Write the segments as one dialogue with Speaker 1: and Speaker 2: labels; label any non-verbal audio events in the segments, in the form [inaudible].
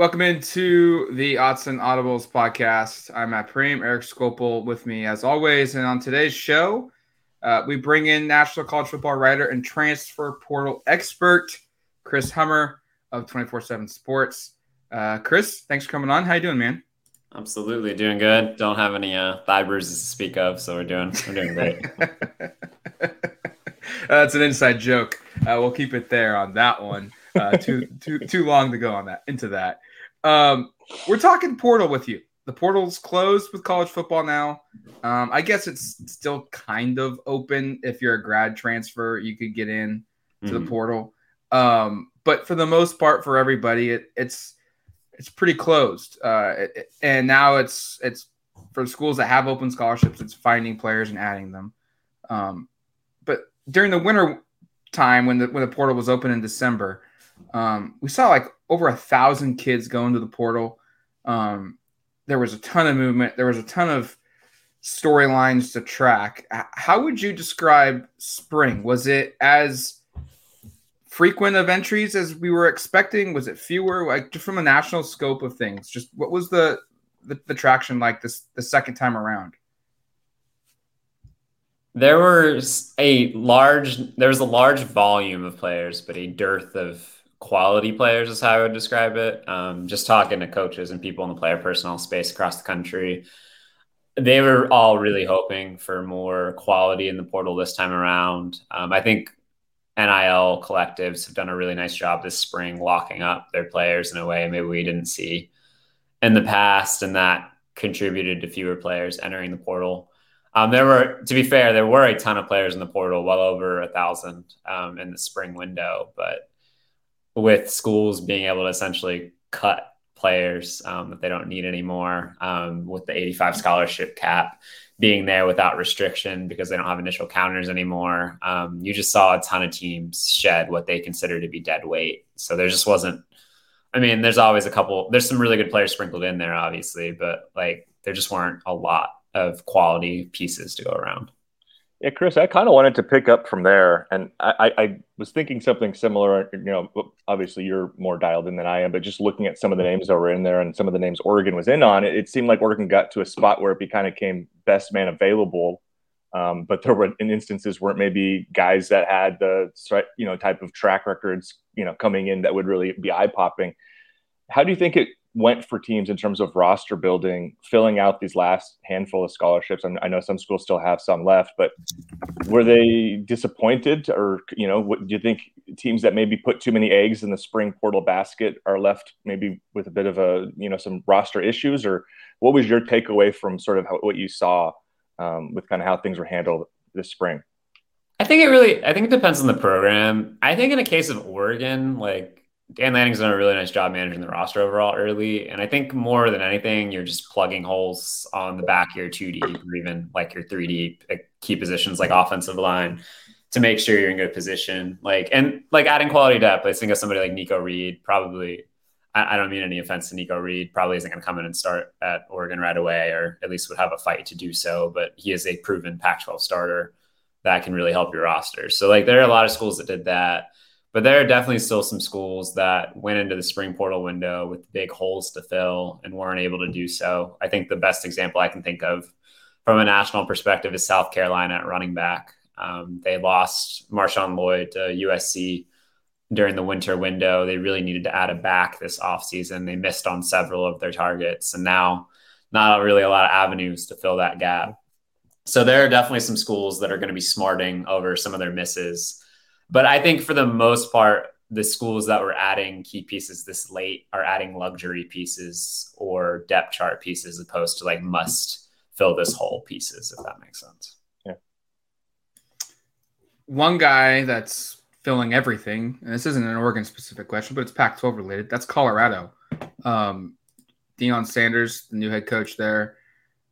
Speaker 1: Welcome into the Autzen Audibles podcast. I'm Matt Prehm, Eric Skopil with me as always. And on today's show, uh, we bring in National College Football writer and transfer portal expert Chris Hummer of 24 7 Sports. Uh, Chris, thanks for coming on. How you doing, man?
Speaker 2: Absolutely, doing good. Don't have any uh, thigh bruises to speak of, so we're doing we're doing great. [laughs]
Speaker 1: That's an inside joke. Uh, we'll keep it there on that one. Uh, too too too long to go on that into that. Um, we're talking portal with you. The portal's closed with college football now. Um, I guess it's still kind of open. If you're a grad transfer, you could get in to mm-hmm. the portal. Um, but for the most part, for everybody, it, it's it's pretty closed. Uh, it, and now it's it's for schools that have open scholarships. It's finding players and adding them. Um, but during the winter time, when the when the portal was open in December, um, we saw like over a thousand kids going to the portal. Um, there was a ton of movement. There was a ton of storylines to track. How would you describe spring? Was it as frequent of entries as we were expecting? Was it fewer? Like just from a national scope of things, just what was the the, the traction like this the second time around?
Speaker 2: There was a large there was a large volume of players, but a dearth of quality players is how I would describe it. Um, just talking to coaches and people in the player personnel space across the country, they were all really hoping for more quality in the portal this time around. Um, I think NIL collectives have done a really nice job this spring locking up their players in a way maybe we didn't see in the past, and that contributed to fewer players entering the portal. Um, there were, to be fair, there were a ton of players in the portal, well over a thousand um, in the spring window, but with schools being able to essentially cut players um, that they don't need anymore um, with the 85 scholarship cap being there without restriction because they don't have initial counters anymore. Um, you just saw a ton of teams shed what they consider to be dead weight. So there just wasn't, I mean, there's always a couple, there's some really good players sprinkled in there, obviously, but like there just weren't a lot of quality pieces to go around.
Speaker 3: Yeah, Chris, I kind of wanted to pick up from there, and I, I, was thinking something similar. You know, obviously you're more dialed in than I am, but just looking at some of the names that were in there and some of the names Oregon was in on, it, it seemed like Oregon got to a spot where it kind of came best man available. Um, but there were in instances where it maybe guys that had the you know type of track records you know coming in that would really be eye popping. How do you think it went for teams in terms of roster building, filling out these last handful of scholarships. I know some schools still have some left, but were they disappointed, or you know, what, do you think teams that maybe put too many eggs in the spring portal basket are left maybe with a bit of a you know some roster issues, or what was your takeaway from sort of how, what you saw um, with kind of how things were handled this spring?
Speaker 2: I think it really, I think it depends on the program. I think in a case of Oregon, like Dan Lanning's done a really nice job managing the roster overall early. And I think more than anything, you're just plugging holes on the back of your two deep or even like your three deep key positions like offensive line to make sure you're in good position. Like, and like adding quality depth, I think of somebody like Nikko Reed, probably, I, I don't mean any offense to Nikko Reed, probably isn't going to come in and start at Oregon right away, or at least would have a fight to do so. But he is a proven Pac 12 starter that can really help your roster. So, like, there are a lot of schools that did that. But there are definitely still some schools that went into the spring portal window with big holes to fill and weren't able to do so. I think the best example I can think of from a national perspective is South Carolina at running back. Um, they lost Marshawn Lloyd to USC during the winter window. They really needed to add a back this offseason. They missed on several of their targets, and now not really a lot of avenues to fill that gap. So there are definitely some schools that are going to be smarting over some of their misses but I think for the most part, the schools that were adding key pieces this late are adding luxury pieces or depth chart pieces opposed to like must fill this hole pieces, if that makes sense.
Speaker 1: Yeah. One guy that's filling everything, and this isn't an Oregon specific question, but it's Pac 12 related. That's Colorado. Um, Deion Sanders, the new head coach there.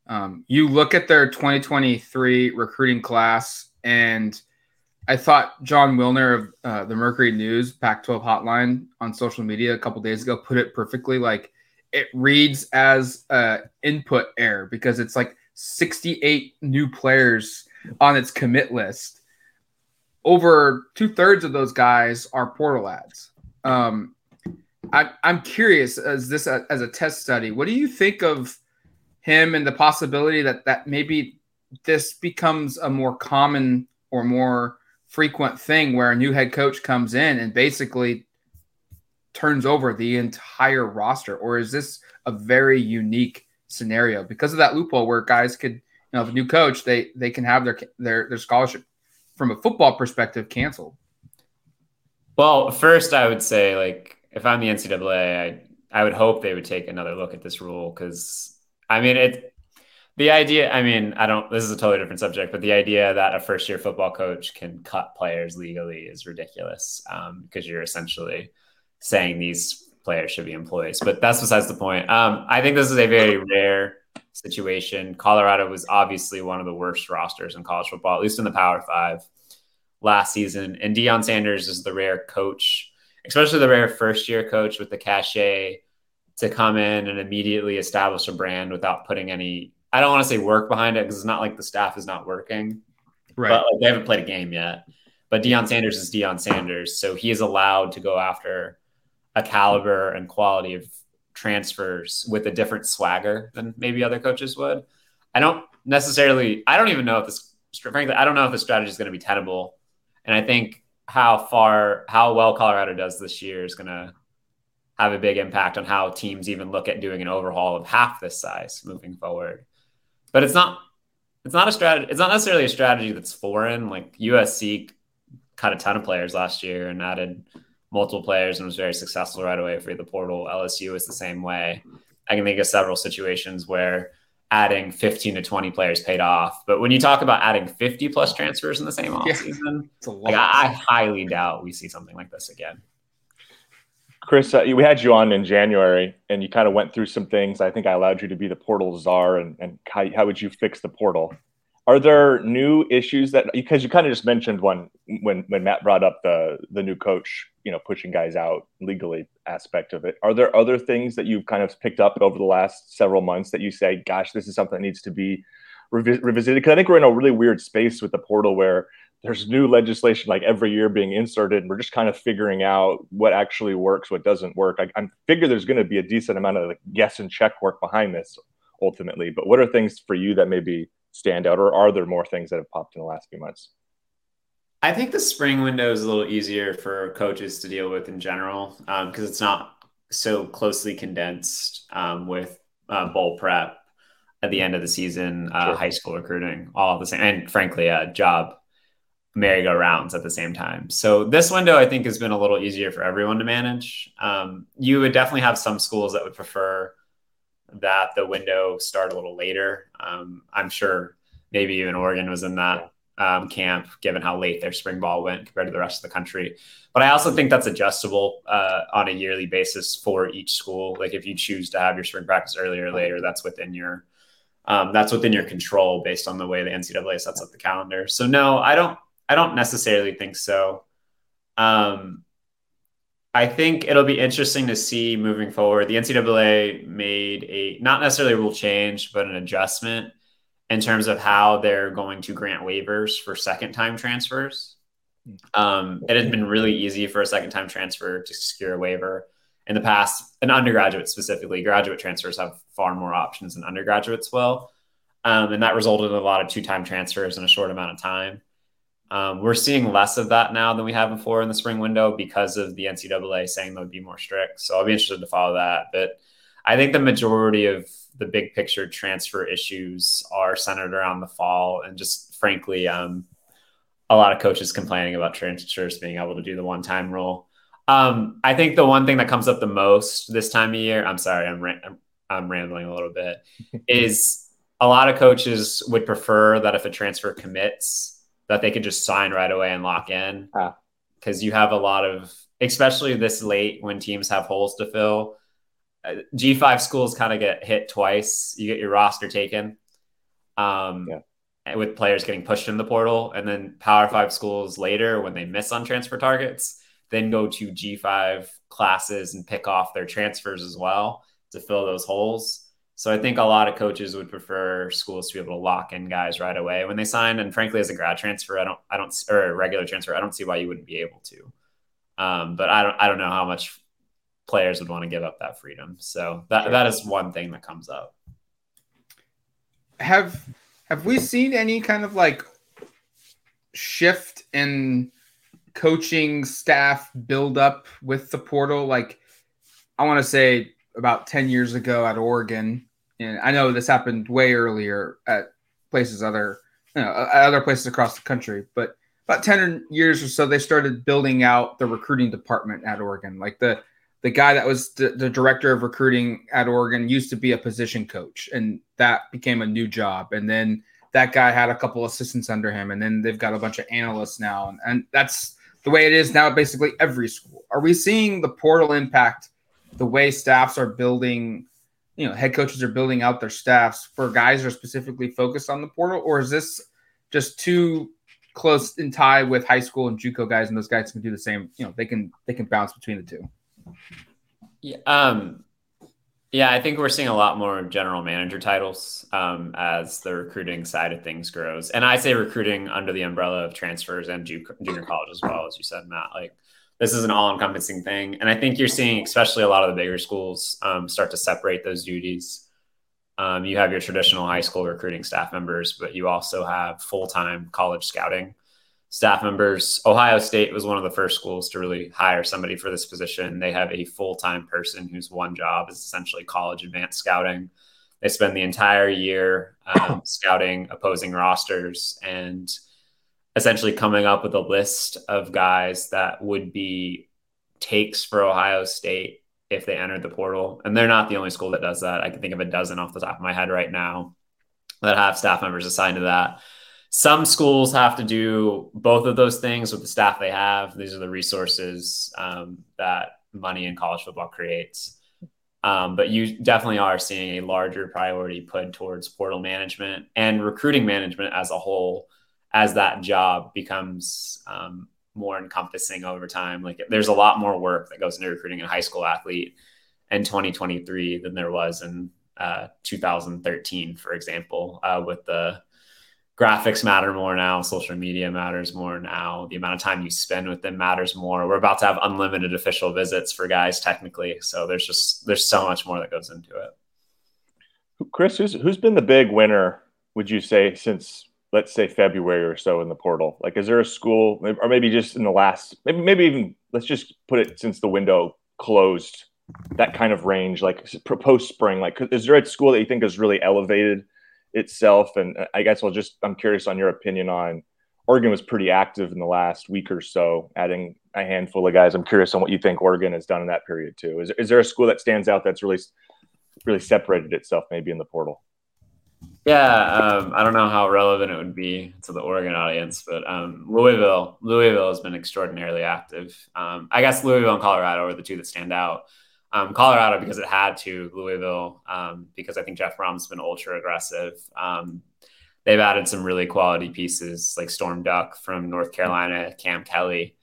Speaker 1: Um, you look at their 2023 recruiting class, and I thought Jon Wilner of uh, the Mercury News Pac 12 hotline on social media a couple days ago put it perfectly. Like it reads as uh, input error because it's like 68 new players on its commit list. Over two thirds of those guys are portal ads. Um, I, I'm curious as this as a test study. What do you think of him and the possibility that that maybe this becomes a more common or more frequent thing where a new head coach comes in and basically turns over the entire roster, or is this a very unique scenario because of that loophole where guys could, you know, a new coach they they can have their their their scholarship from a football perspective canceled?
Speaker 2: Well, first I would say like if I'm the NCAA, I I would hope they would take another look at this rule because I mean it. The idea, I mean, I don't. This is a totally different subject, but the idea that a first-year football coach can cut players legally is ridiculous um, because you're essentially saying these players should be employees. But that's besides the point. Um, I think this is a very rare situation. Colorado was obviously one of the worst rosters in college football, at least in the Power Five last season. And Deion Sanders is the rare coach especially the rare first year coach with the cachet to come in and immediately establish a brand without putting any I don't want to say work behind it because it's not like the staff is not working. Right. But like, they haven't played a game yet. But Deion Sanders is Deion Sanders. So he is allowed to go after a caliber and quality of transfers with a different swagger than maybe other coaches would. I don't necessarily I don't even know if this frankly, I don't know if the strategy is going to be tenable. And I think how far how well Colorado does this year is going to have a big impact on how teams even look at doing an overhaul of half this size moving forward. But it's not it's not a strategy it's not necessarily a strategy that's foreign. Like USC cut a ton of players last year and added multiple players and was very successful right away for the portal. LSU is the same way. I can think of several situations where adding 15 to 20 players paid off. But when you talk about adding 50 plus transfers in the same offseason, yeah, like I, I, highly doubt we see something like this again.
Speaker 3: Chris, uh, we had you on in January and you kind of went through some things. I think I allowed you to be the portal czar and, and how, how would you fix the portal? Are there new issues that because you kind of just mentioned one when when Matt brought up the the new coach, you know, pushing guys out legally aspect of it. Are there other things that you've kind of picked up over the last several months that you say, gosh, this is something that needs to be revi- revisited? Because I think we're in a really weird space with the portal where there's new legislation like every year being inserted and we're just kind of figuring out what actually works what doesn't work i, I figure there's going to be a decent amount of like guess and check work behind this ultimately but what are things for you that maybe stand out, or are there more things that have popped in the last few months?
Speaker 2: I think the spring window is a little easier for coaches to deal with in general because um, it's not so closely condensed um, with uh, bowl prep at the end of the season, uh, sure. high school recruiting, all the same, and frankly, a uh, job merry-go-rounds at the same time. So this window, I think, has been a little easier for everyone to manage. Um, you would definitely have some schools that would prefer that the window start a little later. Um, I'm sure maybe even Oregon was in that um, camp, given how late their spring ball went compared to the rest of the country. But I also think that's adjustable uh, on a yearly basis for each school. Like if you choose to have your spring practice earlier or later, that's within your um, that's within your control based on the way the NCAA sets up the calendar. So no, I don't I don't necessarily think so. Um, I think it'll be interesting to see moving forward. The NCAA made a not necessarily a rule change, but an adjustment in terms of how they're going to grant waivers for second time transfers. Um, it had been really easy for a second time transfer to secure a waiver. In the past, an undergraduate specifically, graduate transfers have far more options than undergraduates will. Um, and that resulted in a lot of two time transfers in a short amount of time. Um, we're seeing less of that now than we have before in the spring window because of the NCAA saying they would be more strict. So I'll be interested to follow that. But I think the majority of the big picture transfer issues are centered around the fall and just frankly, um, a lot of coaches complaining about transfers being able to do the one time rule. Um, I think the one thing that comes up the most this time of year, I'm sorry, I'm, I'm, I'm rambling a little bit, [laughs] is a lot of coaches would prefer that if a transfer commits, that they could just sign right away and lock in. Ah. because you have a lot of, especially this late when teams have holes to fill. Uh, G5 schools kind of get hit twice. You get your roster taken. Um, yeah with players getting pushed in the portal, and then Power Five schools later when they miss on transfer targets, then go to G5 classes and pick off their transfers as well to fill those holes. So I think a lot of coaches would prefer schools to be able to lock in guys right away when they sign. And frankly, as a grad transfer, I don't, I don't, or a regular transfer, I don't see why you wouldn't be able to. Um, but I don't, I don't know how much players would want to give up that freedom. So that sure. that is one thing that comes up.
Speaker 1: Have have we seen any kind of like shift in coaching staff build up with the portal? Like, I want to say about 10 years ago at Oregon, and I know this happened way earlier at places other, you know, other places across the country, but about 10 years or so, they started building out the recruiting department at Oregon. Like the, the guy that was the, the, director of recruiting at Oregon used to be a position coach, and that became a new job. And then that guy had a couple assistants under him, and then they've got a bunch of analysts now, and, and that's the way it is now. Basically every school. Are we seeing the portal impact the way staffs are building? You know, head coaches are building out their staffs for guys that are specifically focused on the portal, or is this just too close in tie with high school and JUCO guys, and those guys can do the same. You know, they can they can bounce between the two.
Speaker 2: Yeah, um, yeah, I think we're seeing a lot more general manager titles um, as the recruiting side of things grows, and I say recruiting under the umbrella of transfers and junior college as well, as you said, Matt. Like this is an all-encompassing thing, and I think you're seeing, especially a lot of the bigger schools, um, start to separate those duties. Um, you have your traditional high school recruiting staff members, but you also have full-time college scouting staff members. Ohio State was one of the first schools to really hire somebody for this position. They have a full time person whose one job is essentially college advanced scouting. They spend the entire year um, [coughs] scouting opposing rosters and essentially coming up with a list of guys that would be takes for Ohio State if they entered the portal. And they're not the only school that does that. I can think of a dozen off the top of my head right now that have staff members assigned to that some schools have to do both of those things with the staff they have. These are the resources um, that money in college football creates. Um, but you definitely are seeing a larger priority put towards portal management and recruiting management as a whole as that job becomes um, more encompassing over time. Like there's a lot more work that goes into recruiting a high school athlete in 2023 than there was in uh, 2013, for example, uh, with the graphics matter more now social media matters more now the amount of time you spend with them matters more we're about to have unlimited official visits for guys technically so there's just there's so much more that goes into it
Speaker 3: chris who's who's been the big winner would you say since let's say february or so in the portal like is there a school or maybe just in the last maybe maybe even let's just put it since the window closed that kind of range like post spring like is there a school that you think is really elevated itself. And uh, I guess I'll just, I'm curious on your opinion on Oregon was pretty active in the last week or so, adding a handful of guys. I'm curious on what you think Oregon has done in that period too. Is, is there a school that stands out that's really, really separated itself maybe in the portal?
Speaker 2: Yeah, um, I don't know how relevant it would be to the Oregon audience, but um, Louisville, Louisville has been extraordinarily active. Um, I guess Louisville and Colorado are the two that stand out. Um, Colorado because it had to, Louisville um, because I think Jeff Brohm's been ultra aggressive. Um, they've added some really quality pieces like Storm Duck from North Carolina, Cam Kelly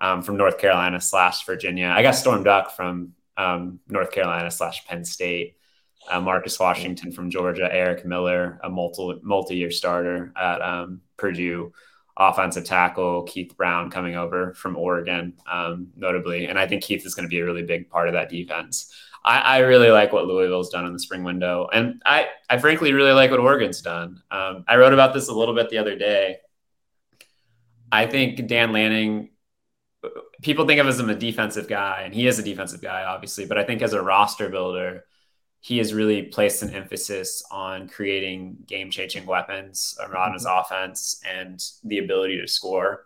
Speaker 2: from North Carolina slash Virginia. I guess Storm Duck from North Carolina slash Penn State. Uh, Marcus Washington from Georgia, Eric Miller, a multi multi year starter at um, Purdue offensive tackle Keith Brown coming over from Oregon, um, notably. And I think Keith is going to be a really big part of that defense. I, I, really like what Louisville's done in the spring window. And I, I frankly really like what Oregon's done. Um, I wrote about this a little bit the other day. I think Dan Lanning, people think of him as a defensive guy, and he is a defensive guy, obviously. But I think as a roster builder, he has really placed an emphasis on creating game changing weapons around his mm-hmm. offense and the ability to score.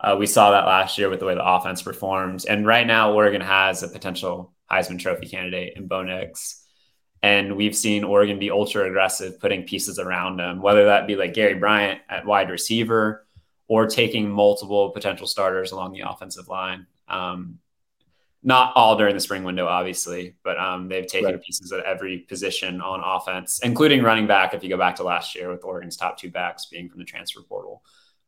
Speaker 2: Uh, we saw that last year with the way the offense performed. And right now, Oregon has a potential Heisman Trophy candidate in Bo Nix. And we've seen Oregon be ultra aggressive, putting pieces around him, whether that be like Gary Bryant at wide receiver or taking multiple potential starters along the offensive line. Um, not all during the spring window, obviously, but um, they've taken right. pieces at every position on offense, including running back. If you go back to last year with Oregon's top two backs being from the transfer portal.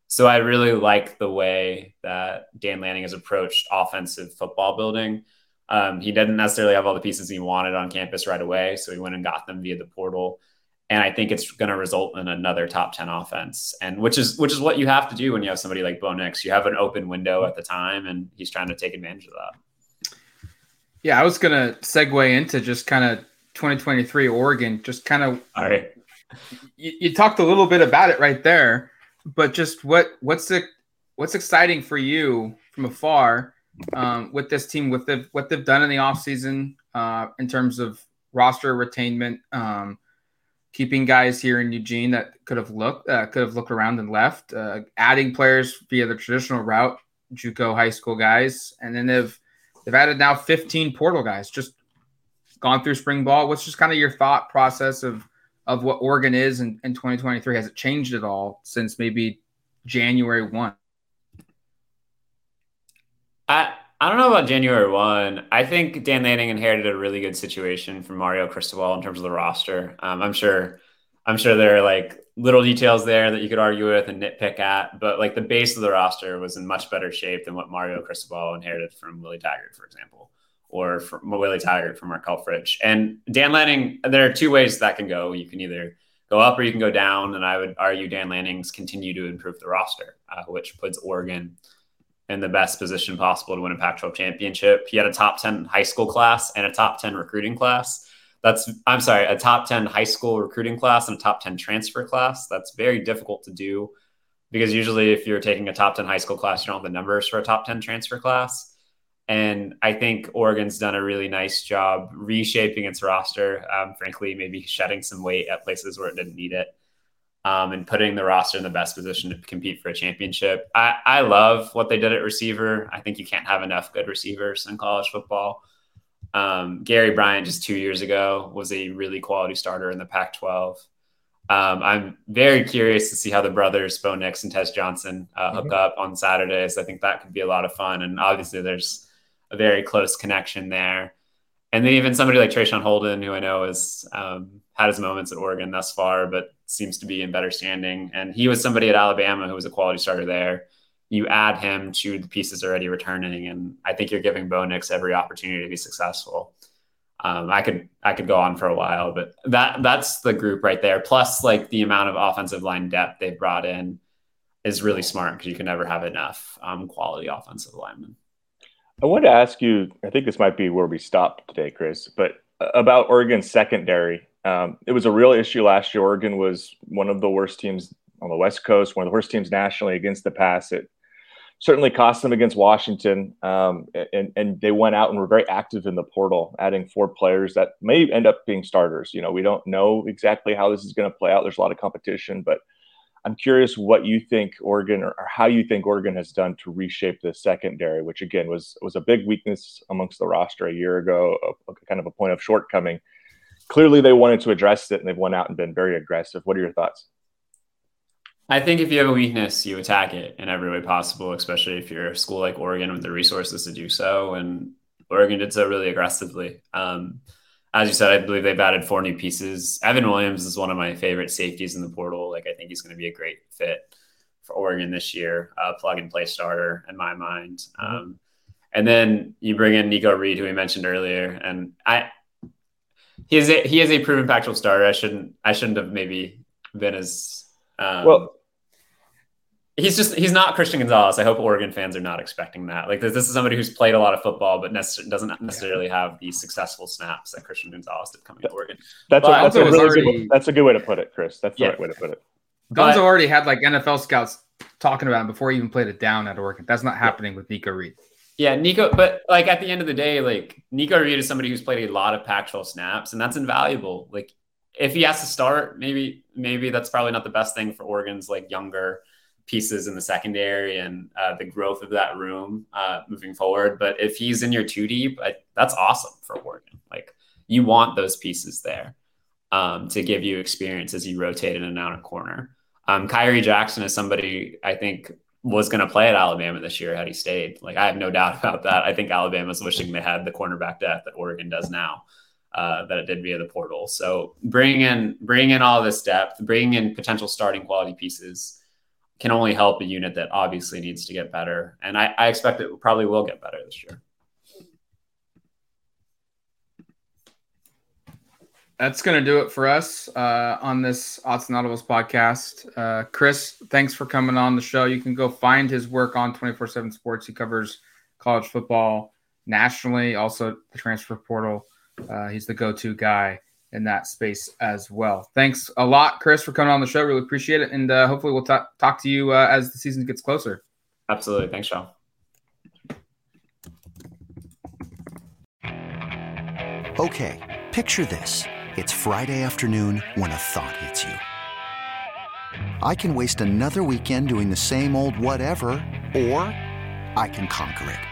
Speaker 2: So I really like the way that Dan Lanning has approached offensive football building. Um, he didn't necessarily have all the pieces he wanted on campus right away, so he went and got them via the portal. And I think it's going to result in another top ten offense, and which is which is what you have to do when you have somebody like Bo Nix. You have an open window at the time, and he's trying to take advantage of that.
Speaker 1: Yeah, I was going to segue into just kind of 2023 Oregon, just kind of.
Speaker 2: All right.
Speaker 1: You, you talked a little bit about it right there but just what what's the what's exciting for you from afar um, with this team, with the, what they've done in the offseason uh, in terms of roster retainment, um, keeping guys here in Eugene that could have looked uh, could have looked around and left, uh, adding players via the traditional route, JUCO high school guys, and then they've they've added now 15 portal guys, just gone through spring ball. What's just kind of your thought process of of what Oregon is in, in 2023? Has it changed at all since maybe January 1?
Speaker 2: I, I don't know about January 1. I think Dan Lanning inherited a really good situation from Mario Cristobal in terms of the roster. Um, I'm sure I'm sure there are like little details there that you could argue with and nitpick at, but like the base of the roster was in much better shape than what Mario Cristobal inherited from Willie Taggart, for example or from Willie Taggart from Mark Helfrich. And Dan Lanning, there are two ways that can go. You can either go up or you can go down. And I would argue Dan Lanning's continue to improve the roster, uh, which puts Oregon in the best position possible to win a Pac 12 championship. He had a top 10 high school class and a top 10 recruiting class. That's, I'm sorry, a top 10 high school recruiting class and a top 10 transfer class. That's very difficult to do because usually if you're taking a top 10 high school class, you don't have the numbers for a top 10 transfer class. And I think Oregon's done a really nice job reshaping its roster. Um, frankly, maybe shedding some weight at places where it didn't need it, um, and putting the roster in the best position to compete for a championship. I, I love what they did at receiver. I think you can't have enough good receivers in college football. Um, Gary Bryant just two years ago was a really quality starter in the Pac-12. Um, I'm very curious to see how the brothers Bo Nix and Tez Johnson uh, hook mm-hmm. up on Saturdays. I think that could be a lot of fun, and obviously there's a very close connection there. And then even somebody like Traeshon Holden, who I know has um, had his moments at Oregon thus far, but seems to be in better standing. And he was somebody at Alabama who was a quality starter there. You add him to the pieces already returning, and I think you're giving Bo Nix every opportunity to be successful. Um, I could I could go on for a while, but that that's the group right there. Plus, like the amount of offensive line depth they've brought in is really smart because you can never have enough um, quality offensive linemen.
Speaker 3: I wanted to ask you, I think this might be where we stopped today, Chris, but about Oregon's secondary. Um, it was a real issue last year. Oregon was one of the worst teams on the West Coast, one of the worst teams nationally against the pass. It certainly cost them against Washington, um, and, and they went out and were very active in the portal, adding four players that may end up being starters. You know, we don't know exactly how this is going to play out. There's a lot of competition, but – I'm curious what you think Oregon or, or, how you think Oregon has done to reshape the secondary, which again was was a big weakness amongst the roster a year ago, a, a kind of a point of shortcoming. Clearly, they wanted to address it, and they've went out and been very aggressive. What are your thoughts?
Speaker 2: I think if you have a weakness, you attack it in every way possible, especially if you're a school like Oregon with the resources to do so. And Oregon did so really aggressively. Um, as you said, I believe they've added four new pieces. Evan Williams is one of my favorite safeties in the portal. Like, I think he's going to be a great fit for Oregon this year, a plug and play starter in my mind. Um, and then you bring in Nikko Reed, who we mentioned earlier, and I he is a, he is a proven Pac-12 starter. I shouldn't I shouldn't have maybe been as um, well he's just he's not Christian Gonzalez. I hope Oregon fans are not expecting that. Like this, this is somebody who's played a lot of football, but necess- doesn't necessarily have the successful snaps that Christian Gonzalez did coming to Oregon.
Speaker 3: That's, a, that's, a, really already, good, that's a good way to put it, Chris. That's the yeah. right way to put it.
Speaker 1: Gonzo already had like NFL scouts talking about him before he even played it down at Oregon. That's not happening yeah. with Nikko Reed.
Speaker 2: Yeah, Nikko, but like at the end of the day, like Nikko Reed is somebody who's played a lot of Pac-12 snaps, and that's invaluable. Like if he has to start, maybe maybe that's probably not the best thing for Oregon's like younger pieces in the secondary and uh, the growth of that room uh, moving forward. But if he's in your two deep, I, that's awesome for Oregon. Like you want those pieces there um, to give you experience as you rotate in and out of corner. Um, Khyree Jackson is somebody I think was going to play at Alabama this year had he stayed. Like I have no doubt about that. I think Alabama's wishing they had the cornerback depth that Oregon does now, uh, that it did via the portal. So bring in bring in all this depth, bring in potential starting quality pieces can only help a unit that obviously needs to get better. And I, I expect it probably will get better this year.
Speaker 1: That's going to do it for us uh, on this Autzen Audibles podcast. Uh, Chris, thanks for coming on the show. You can go find his work on 24 7 Sports. He covers college football nationally, also the transfer portal. Uh, he's the go to guy in that space as well. Thanks a lot, Chris, for coming on the show. Really appreciate it. And uh, hopefully, we'll t- talk to you uh, as the season gets closer.
Speaker 2: Absolutely. Thanks, Sean.
Speaker 4: Okay, picture this. It's Friday afternoon when a thought hits you. I can waste another weekend doing the same old whatever, or I can conquer it.